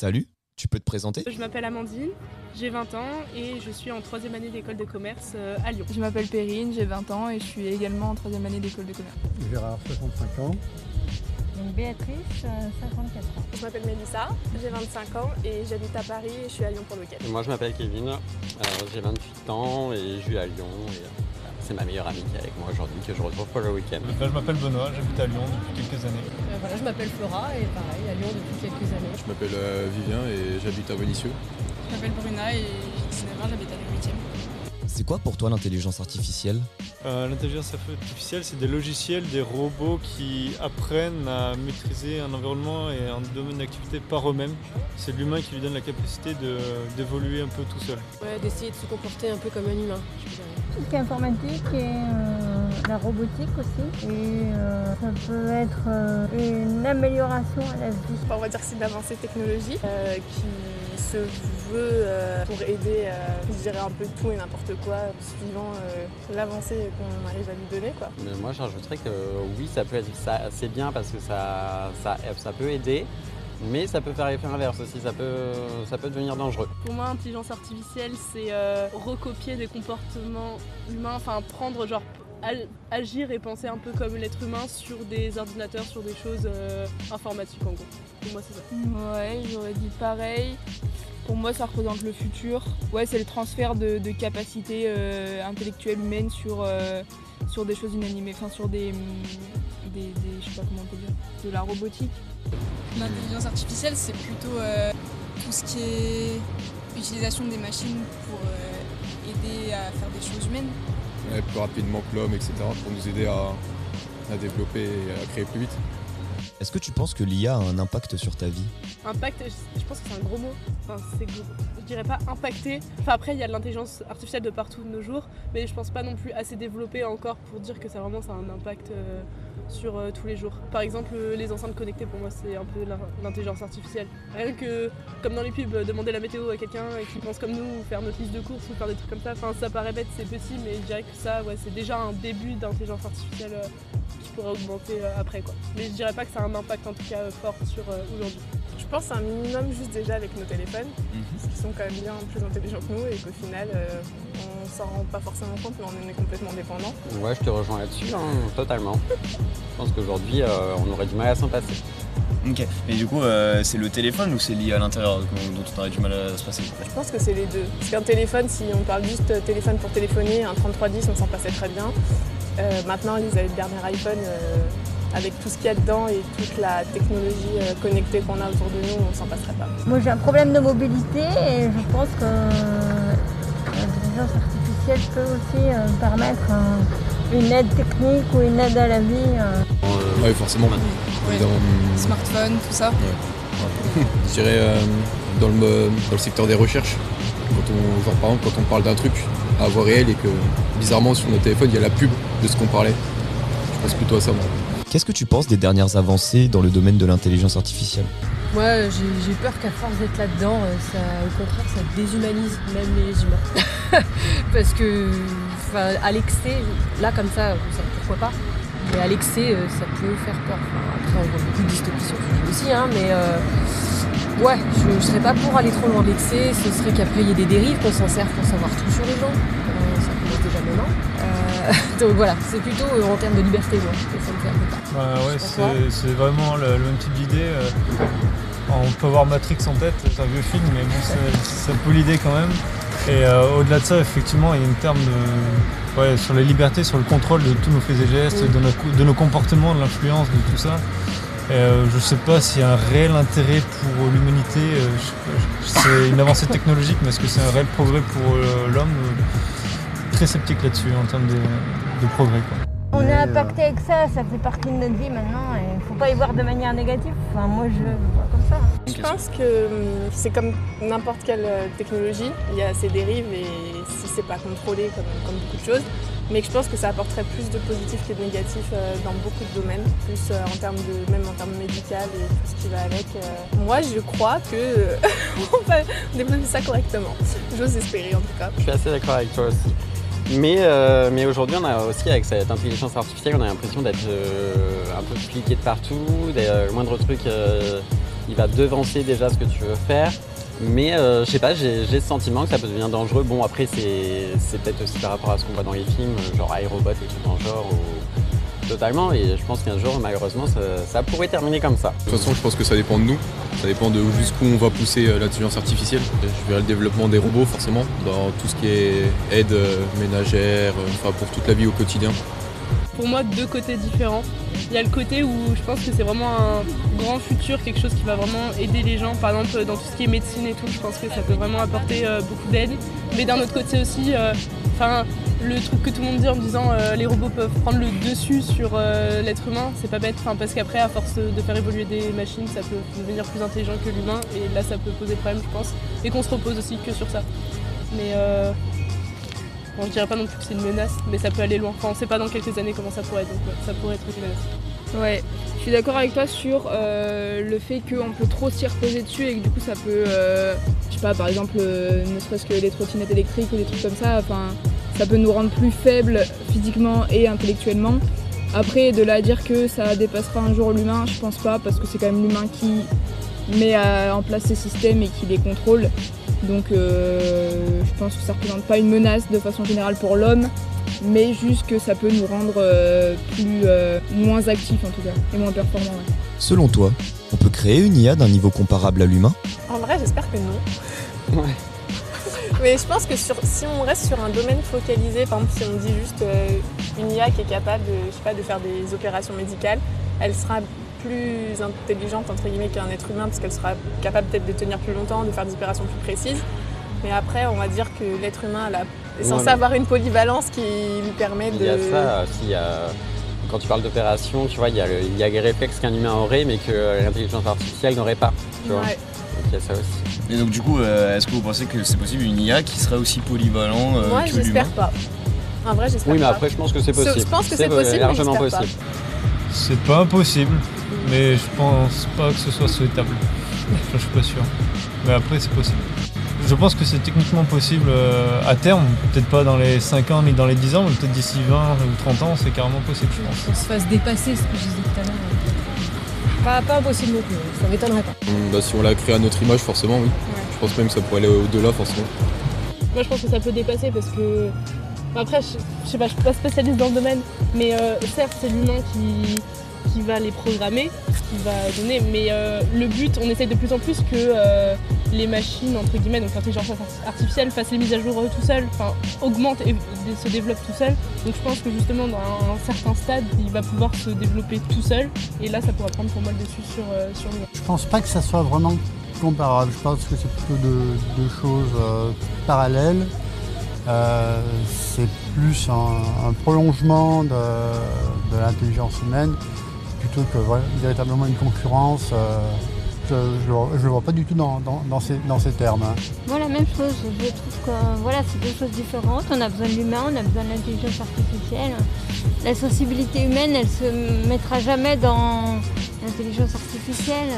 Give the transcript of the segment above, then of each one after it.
Salut, tu peux te présenter Je m'appelle Amandine, j'ai 20 ans et je suis en troisième année d'école de commerce euh, à Lyon. Je m'appelle Perrine, j'ai 20 ans et je suis également en troisième année d'école de commerce. Gérard, 65 ans. Donc Béatrice, euh, 54 ans. Je m'appelle Mélissa, j'ai 25 ans et j'habite à Paris et je suis à Lyon pour le week-end. Moi je m'appelle Kevin, euh, j'ai 28 ans et je vis à Lyon. Et, euh, c'est ma meilleure amie qui est avec moi aujourd'hui que je retrouve pour le week-end. Ben, je m'appelle Benoît, j'habite à Lyon depuis quelques années. Euh, voilà, je m'appelle Flora et pareil, à Lyon depuis quelques années. Je m'appelle euh, Vivien et j'habite à Vénissieux. Je m'appelle Bruna et j'ai 19 ans, j'habite à Lyon 8 C'est quoi pour toi l'intelligence artificielle Euh, L'intelligence artificielle, c'est des logiciels, des robots qui apprennent à maîtriser un environnement et un domaine d'activité par eux-mêmes. C'est l'humain qui lui donne la capacité de- d'évoluer un peu tout seul. Ouais, d'essayer de se comporter un peu comme un humain, je dirais. Tout ce qui est informatique et euh, la robotique aussi. Et euh, ça peut être euh, une amélioration à la vie. On va dire que c'est une avancée technologique euh, qui se veut euh, pour aider, euh, je dirais un peu tout et n'importe quoi, suivant euh, l'avancée qu'on arrive à lui donner. Quoi. Mais moi je rajouterais que oui, ça peut être ça, c'est bien parce que ça, ça, ça peut aider, mais ça peut faire l'effet inverse aussi, ça peut, ça peut devenir dangereux. Pour moi, intelligence artificielle, c'est euh, recopier des comportements humains, enfin prendre genre agir et penser un peu comme l'être humain sur des ordinateurs, sur des choses euh, informatiques en gros. Pour moi, c'est ça. Ouais, j'aurais dit pareil. Pour moi, ça représente le futur. Ouais, c'est le transfert de, de capacités euh, intellectuelles humaines sur, euh, sur des choses inanimées, enfin sur des, hum, des, des- je sais pas comment on peut dire, de la robotique. L'intelligence artificielle, c'est plutôt euh, tout ce qui est utilisation des machines pour euh, aider à faire des choses humaines. Ouais, plus rapidement que l'homme, etc. pour nous aider à, à développer et à créer plus vite. Est-ce que tu penses que l'IA a un impact sur ta vie? Impact, je pense que c'est un gros mot. Enfin, c'est gros. Je dirais pas impacter. Enfin, après, il y a de l'intelligence artificielle de partout de nos jours, mais je pense pas non plus assez développé encore pour dire que ça vraiment ça a un impact euh, sur euh, tous les jours. Par exemple, euh, les enceintes connectées, pour moi, c'est un peu l'in- l'intelligence artificielle. Rien que, comme dans les pubs, euh, demander la météo à quelqu'un qui pense comme nous, ou faire notre liste de courses, ou faire des trucs comme ça. Enfin, ça paraît bête, c'est petit, mais je dirais que ça, ouais, c'est déjà un début d'intelligence artificielle qui pourrait augmenter après, quoi. Mais je dirais pas que ça a un impact, en tout cas, fort sur aujourd'hui. Je pense un minimum juste déjà avec nos téléphones, parce qu'ils sont quand même bien plus intelligents que nous et qu'au final, euh, on s'en rend pas forcément compte, mais on en est complètement dépendant. Ouais, je te rejoins là-dessus, hein, totalement. Je pense qu'aujourd'hui, euh, on aurait du mal à s'en passer. Ok, mais du coup, euh, c'est le téléphone ou c'est lié à l'intérieur dont on aurait du mal à se passer Je pense que c'est les deux. Parce qu'un téléphone, si on parle juste téléphone pour téléphoner, un 3310, on s'en passait très bien. Euh, maintenant, les derniers iPhones, euh, avec tout ce qu'il y a dedans et toute la technologie euh, connectée qu'on a autour de nous, on s'en passerait pas. Moi j'ai un problème de mobilité et je pense que l'intelligence artificielle peut aussi euh, permettre euh, une aide technique ou une aide à la vie. euh. Oui, forcément. Ouais. Dans, Smartphone, tout ça. je dirais euh, dans, le, mo- dans le secteur des recherches. Quand on, genre, par exemple, quand on parle d'un truc à voix réelle et que bizarrement sur notre téléphone il y a la pub de ce qu'on parlait. Je pense plutôt à ça moi. Qu'est-ce que tu penses des dernières avancées dans le domaine de l'intelligence artificielle? Moi, j'ai peur qu'à force d'être là-dedans, euh, au contraire, ça déshumanise même les humains. Parce que, à l'excès, là comme ça, pourquoi pas Mais à l'excès, euh, ça peut faire peur. Enfin, après, on voit beaucoup de dystopies sur aussi, hein, mais euh, ouais, je, je serais pas pour aller trop loin de l'excès. Ce serait qu'après, il y ait des dérives, qu'on s'en sert pour savoir tout sur les gens. Euh, ça commence déjà maintenant. Euh, donc voilà, c'est plutôt euh, en termes de liberté, moi, que ça me fait un peu peur. Bah ouais, c'est vraiment le, le même type d'idée. euh, on peut avoir Matrix en tête, c'est un vieux film, mais bon, c'est- un peu l'idée quand même. Et euh, au-delà de ça, effectivement, il y a une terme de, ouais, sur les libertés, sur le contrôle de tous nos faits et gestes, de, nos, co- de nos comportements, de l'influence, de tout ça. Et, euh, je sais pas s'il y a un réel intérêt pour l'humanité. euh, c'est une avancée technologique, mais est-ce que c'est un réel progrès pour l'homme Très sceptique là-dessus en termes de, de progrès. Quoi. On est impacté avec ça, ça fait partie de notre vie maintenant et il faut pas y voir de manière négative. Enfin moi je le vois comme ça. hein. Je pense que hum, c'est comme n'importe quelle euh, technologie, il y a ses dérives et si c'est pas contrôlé comme, comme beaucoup de choses, mais je pense que ça apporterait plus de positif que de négatif euh, dans beaucoup de domaines, plus euh, en termes de même en termes médical et tout ce qui va avec. euh. Moi je crois que euh, on va développer ça correctement. J'ose espérer en tout cas. Je suis assez d'accord avec toi aussi. Mais, euh, mais aujourd'hui, on a aussi, avec cette intelligence artificielle, on a l'impression d'être euh, un peu fliqué de partout, euh, le moindre truc, il va devancer déjà ce que tu veux faire. Mais je sais pas, j'ai ce sentiment que ça peut devenir dangereux. Bon, après, c'est peut-être aussi par rapport à ce qu'on voit dans les films, genre iRobot et tout dans genre, totalement. Et je pense qu'un jour, malheureusement, ça, ça pourrait terminer comme ça. De toute façon, je pense que ça dépend de nous. Ça dépend de jusqu'où on va pousser euh, l'intelligence artificielle. Je verrai le développement des robots, forcément, dans tout ce qui est aide euh, ménagère, euh, enfin pour toute la vie au quotidien. Pour moi, deux côtés différents. Il y a le côté où je pense que c'est vraiment un grand futur, quelque chose qui va vraiment aider les gens, par exemple dans tout ce qui est médecine et tout, je pense que ça peut vraiment apporter beaucoup d'aide. Mais d'un autre côté aussi, euh, enfin le truc que tout le monde dit en disant euh, les robots peuvent prendre le dessus sur euh, l'être humain, c'est pas bête, parce qu'après à force de faire évoluer des machines, ça peut devenir plus intelligent que l'humain et là ça peut poser problème je pense. Et qu'on se repose aussi que sur ça. Mais euh, bon, je dirais pas non plus que c'est une menace, mais ça peut aller loin. Enfin, on sait pas dans quelques années comment ça pourrait être, donc ça pourrait être une menace. Ouais, je suis d'accord avec toi sur euh, le fait qu'on peut trop s'y reposer dessus et que du coup ça peut, euh, je sais pas, par exemple, ne serait-ce que les trottinettes électriques ou des trucs comme ça, enfin, ça peut nous rendre plus faibles physiquement et intellectuellement. Après, de là à dire que ça dépassera un jour l'humain, je pense pas, parce que c'est quand même l'humain qui met euh, en place ces systèmes et qui les contrôle. Donc euh, je pense que ça représente pas une menace de façon générale pour l'homme, mais juste que ça peut nous rendre euh, plus euh, moins actifs en tout cas et moins performants. ouais. Selon toi, on peut créer une IA d'un niveau comparable à l'humain? En vrai, j'espère que non. Ouais. Mais je pense que sur- si on reste sur un domaine focalisé, par exemple si on dit juste euh, une IA qui est capable de, je sais pas, de faire des opérations médicales, elle sera plus intelligente entre guillemets qu'un être humain parce qu'elle sera capable peut-être de tenir plus longtemps, de faire des opérations plus précises. Mais après, on va dire que l'être humain elle a- est censé Ouais, avoir une polyvalence qui lui permet de. Il y a ça aussi. a- Quand tu parles d'opération, tu vois, il y, a le- il y a les réflexes qu'un humain aurait, mais que l'intelligence artificielle n'aurait pas. Tu vois. Ouais. Donc il y a ça aussi. Et donc du coup, euh, est-ce que vous pensez que c'est possible une IA qui serait aussi polyvalent euh, Moi, que l'humain j'espère pas. En vrai, j'espère Oui, mais pas. après, je pense que c'est possible. Je pense que C'est c'est possible, mais largement pas. possible. C'est pas impossible, mais je pense pas que ce soit souhaitable. Enfin, je suis pas sûr. Mais après, c'est possible. Je pense que c'est techniquement possible euh, à terme, peut-être pas dans les 5 ans ni dans les 10 ans, mais peut-être d'ici 20 ou 30 ans, c'est carrément possible, je pense. Qu'on se fasse dépasser, ce que je disais tout à l'heure. Pas, pas impossible non plus, ça m'étonnerait pas. Bah, si on la crée à notre image, forcément, oui. Je pense même que ça pourrait aller au-delà, forcément. Moi, je pense que ça peut dépasser parce que. Après, je, je sais pas, je suis pas spécialiste dans le domaine, mais euh, certes, c'est l'humain qui, qui va les programmer, qui va donner, mais euh, le but, on essaye de plus en plus que euh, les machines, entre guillemets, donc l'intelligence artificielle, fassent les mises à jour euh, tout seul, enfin, augmentent et se développent tout seul. Donc je pense que justement, dans un, certain stade, il va pouvoir se développer tout seul, et là, ça pourra prendre pour moi le dessus sur, euh. Je pense pas que ça soit vraiment comparable. Je pense que c'est plutôt deux, choses euh, parallèles. Euh, c'est plus un, prolongement de, l'intelligence humaine plutôt que véritablement une concurrence. Euh, je ne le vois pas du tout dans, dans- dans ces, dans ces termes. hein. Moi, la même chose. Je trouve que voilà, c'est deux choses différentes. On a besoin de l'humain, on a besoin de l'intelligence artificielle. La sensibilité humaine, elle se mettra jamais dans l'intelligence artificielle.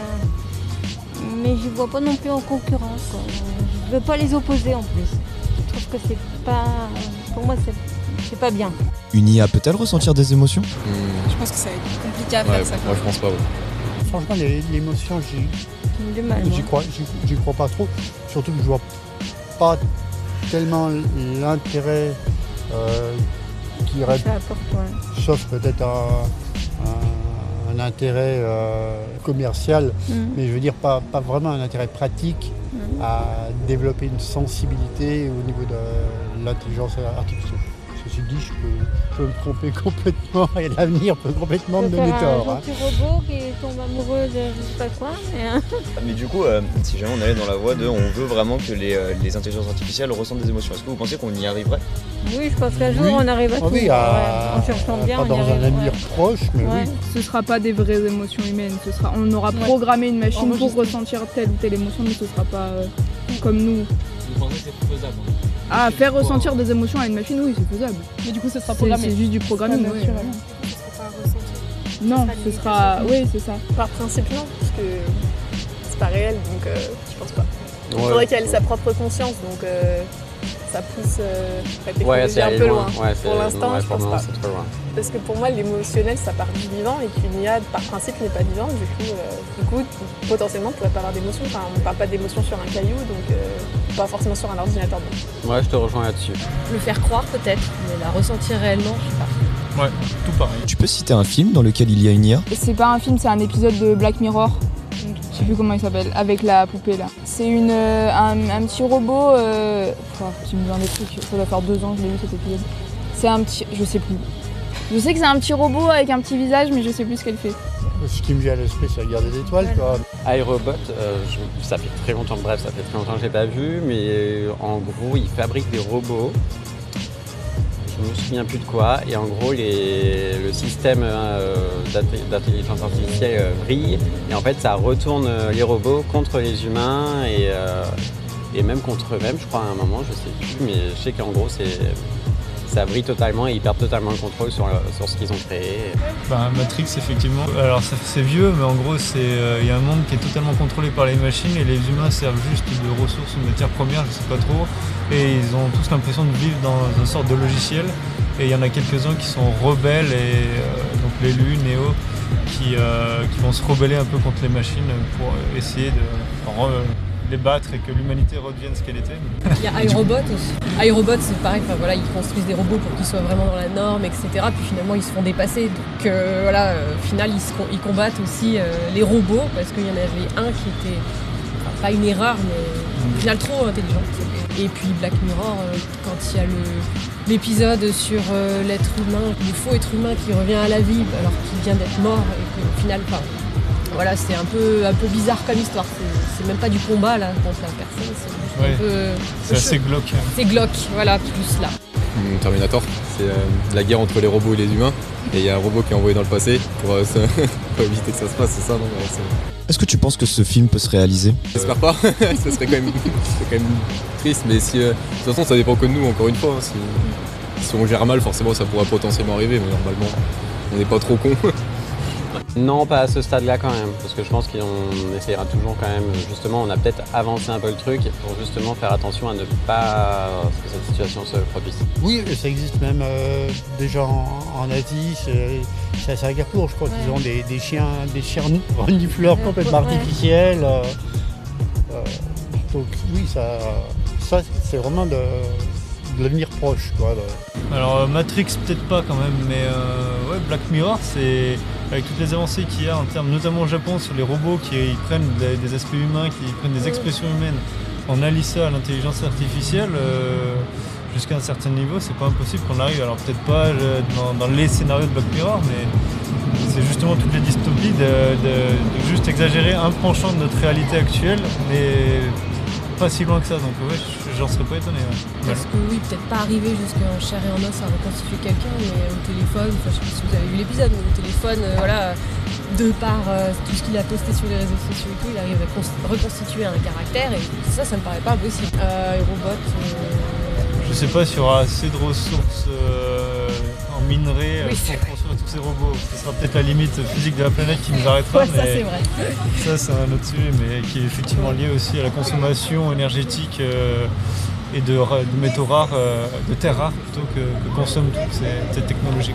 Mais je ne vois pas non plus en concurrence. quoi. Je ne veux pas les opposer en plus. Je trouve que c'est pas. Pour moi, c'est c'est pas bien. Une IA peut-elle ressentir des émotions? Je pense que ça va être compliqué à Ouais, faire ça. moi, je pense pas. ouais. Franchement, l'émotion, j'y crois, j'y- crois pas trop. Surtout que je vois pas tellement l'intérêt euh, qui ouais. sauf peut-être un, un- un intérêt euh, commercial, Mhm. mais je veux dire pas, pas vraiment un intérêt pratique Mhm. à développer une sensibilité au niveau de l'intelligence artificielle. Ceci dit, je peux, je peux me tromper complètement et l'avenir peut complètement On me donner faire un tort. hein. gentil robot qui tombe amoureux de je sais pas quoi. Mais, hein. Mais du coup, euh, si jamais on allait dans la voie de on veut vraiment que les, euh, les intelligences artificielles ressentent des émotions, est-ce que vous pensez qu'on y arriverait? Oui, je pense qu'un jour Oui. on arrive à Ah tout. oui, à- Ouais, en cherchant bien, pas on dans un arrive, avenir ouais. proche, mais Ouais. oui. Ce sera pas des vraies émotions humaines. Ce sera, on aura Ouais. programmé une machine pour ressentir telle ou telle émotion, mais ce sera pas euh, comme nous. Vous pensez que c'est faisable hein? Ah, faire ressentir des émotions à une machine, oui, c'est faisable. Mais du coup, ce sera programmé. c'est juste du programming, ressenti. Non, ce sera. Oui, c'est ça. Par principe, non, parce que c'est pas réel, donc euh, je pense pas. Il faudrait qu'elle ait sa propre conscience, donc euh, ça pousse euh, Ouais, c'est un peu loin. loin. Ouais, c'est- pour l'instant, ouais, je pense pas. c'est trop loin. Parce que pour moi, l'émotionnel, ça part du vivant et qu'une IA, par principe, n'est pas vivante. Du coup, euh, du coup potentiellement, on pourrait pas avoir d'émotion. Enfin, on parle pas d'émotion sur un caillou, donc euh, pas forcément sur un ordinateur. donc. Ouais, je te rejoins là-dessus. Le faire croire peut-être, mais la ressentir réellement, je sais pas. Ouais, tout pareil. Tu peux citer un film dans lequel il y a une IA C'est pas un film, c'est un épisode de Black Mirror. Je sais plus comment il s'appelle, avec la poupée là. C'est une, euh, un, un petit robot. Euh... oh, tu me viens des trucs, ça doit faire deux ans que je l'ai vu cet épisode. C'est un petit. Je sais plus. Je sais que c'est un petit robot avec un petit visage, mais je sais plus ce qu'elle fait. Ce qui me vient à l'esprit, c'est la guerre des étoiles, quoi. iRobot, euh, je- ça fait très longtemps, bref, ça fait très longtemps que je l'ai pas vu, mais en gros, ils fabriquent des robots. Je me souviens plus de quoi, et en gros, les- le système euh, d'inté- d'intelligence artificielle euh, brille, et en fait, ça retourne euh, les robots contre les humains et, euh, et même contre eux-mêmes, je crois, à un moment, je sais plus, mais je sais qu'en gros, c'est ça brille totalement et ils perdent totalement le contrôle sur, le- sur ce qu'ils ont créé. Bah, Matrix, effectivement. Alors, c'est vieux, mais en gros, euh, il y a un monde qui est totalement contrôlé par les machines et les humains servent juste de ressources ou de matières premières, je sais pas trop. Et ils ont tous l'impression de vivre dans une sorte de logiciel. Et il y en a quelques-uns qui sont rebelles, et euh, donc l'élu, Néo, qui, euh, qui vont se rebeller un peu contre les machines pour essayer de battre et que l'humanité redevienne ce qu'elle était. Il y a iRobot aussi. iRobot, c'est pareil, ils construisent des robots pour qu'ils soient vraiment dans la norme, etc. Puis finalement, ils se font dépasser. Donc euh, voilà, euh, au final, ils, combattent aussi euh, les robots parce qu'il y en avait un qui était, pas une erreur, mais au final trop intelligent. Et puis Black Mirror, quand il y a l'épisode sur l'être humain, le faux être humain qui revient à la vie alors qu'il vient d'être mort et qu'au final, enfin, voilà, c'est un peu, un peu bizarre comme histoire. C'est- même pas du combat là contre la personne, c'est juste Ouais. un peu. C'est assez glauque. hein. C'est glauque, voilà, plus là. Hum, Terminator, c'est euh, la guerre entre les robots et les humains. Et il y a un robot qui est envoyé dans le passé pour, euh, se- pour éviter que ça se passe, c'est ça, non Ouais, c'est- Est-ce que tu penses que ce film peut se réaliser? J'espère pas, ça serait quand même, c'est quand même triste, mais si, euh, de toute façon ça dépend que de nous, encore une fois. Si, si on gère mal, forcément ça pourrait potentiellement arriver, mais normalement on n'est pas trop con. Non, pas à ce stade-là quand même, parce que je pense qu'on essaiera toujours quand même, justement, on a peut-être avancé un peu le truc pour justement faire attention à ne pas que cette situation se produise. Oui, ça existe même euh, déjà en, en Asie, c'est à Singapour, je crois qu'ils ont des, des chiens, des chiens renifleurs complètement Ouais. artificiels. euh, euh, donc oui, ça, ça c'est vraiment de, de l'avenir proche. Quoi, Alors euh, Matrix peut-être pas quand même, mais euh, ouais, Black Mirror c'est avec toutes les avancées qu'il y a en termes, notamment au Japon sur les robots qui prennent des, aspects humains, qui prennent des expressions humaines, on allie ça à l'intelligence artificielle. euh, Jusqu'à un certain niveau, c'est pas impossible qu'on arrive. Alors peut-être pas dans, les scénarios de Black Mirror, mais c'est justement toutes les dystopies de, juste exagérer un penchant de notre réalité actuelle, mais pas si loin que ça. Donc ouais, j'en serais pas étonné. ouais. Parce que oui, peut-être pas arriver jusqu'en chair et en os à reconstituer quelqu'un, mais au téléphone, enfin, je sais pas si vous avez vu l'épisode, mais au téléphone, euh, voilà, de par euh, tout ce qu'il a posté sur les réseaux sociaux et tout, il arrive à cons- reconstituer un caractère et ça, ça me paraît pas impossible. Euh, et robot, euh, Je sais pas s'il y aura assez de ressources euh, en minerai euh, Oui, pour construire tous ces robots. Ce sera peut-être la limite physique de la planète qui nous arrêtera. Ouais, ça, c'est vrai. Ça, c'est un autre sujet, mais qui est effectivement lié aussi à la consommation énergétique euh, et de, métaux rares, euh, de terres rares plutôt que, que consomment toutes ces, ces technologies.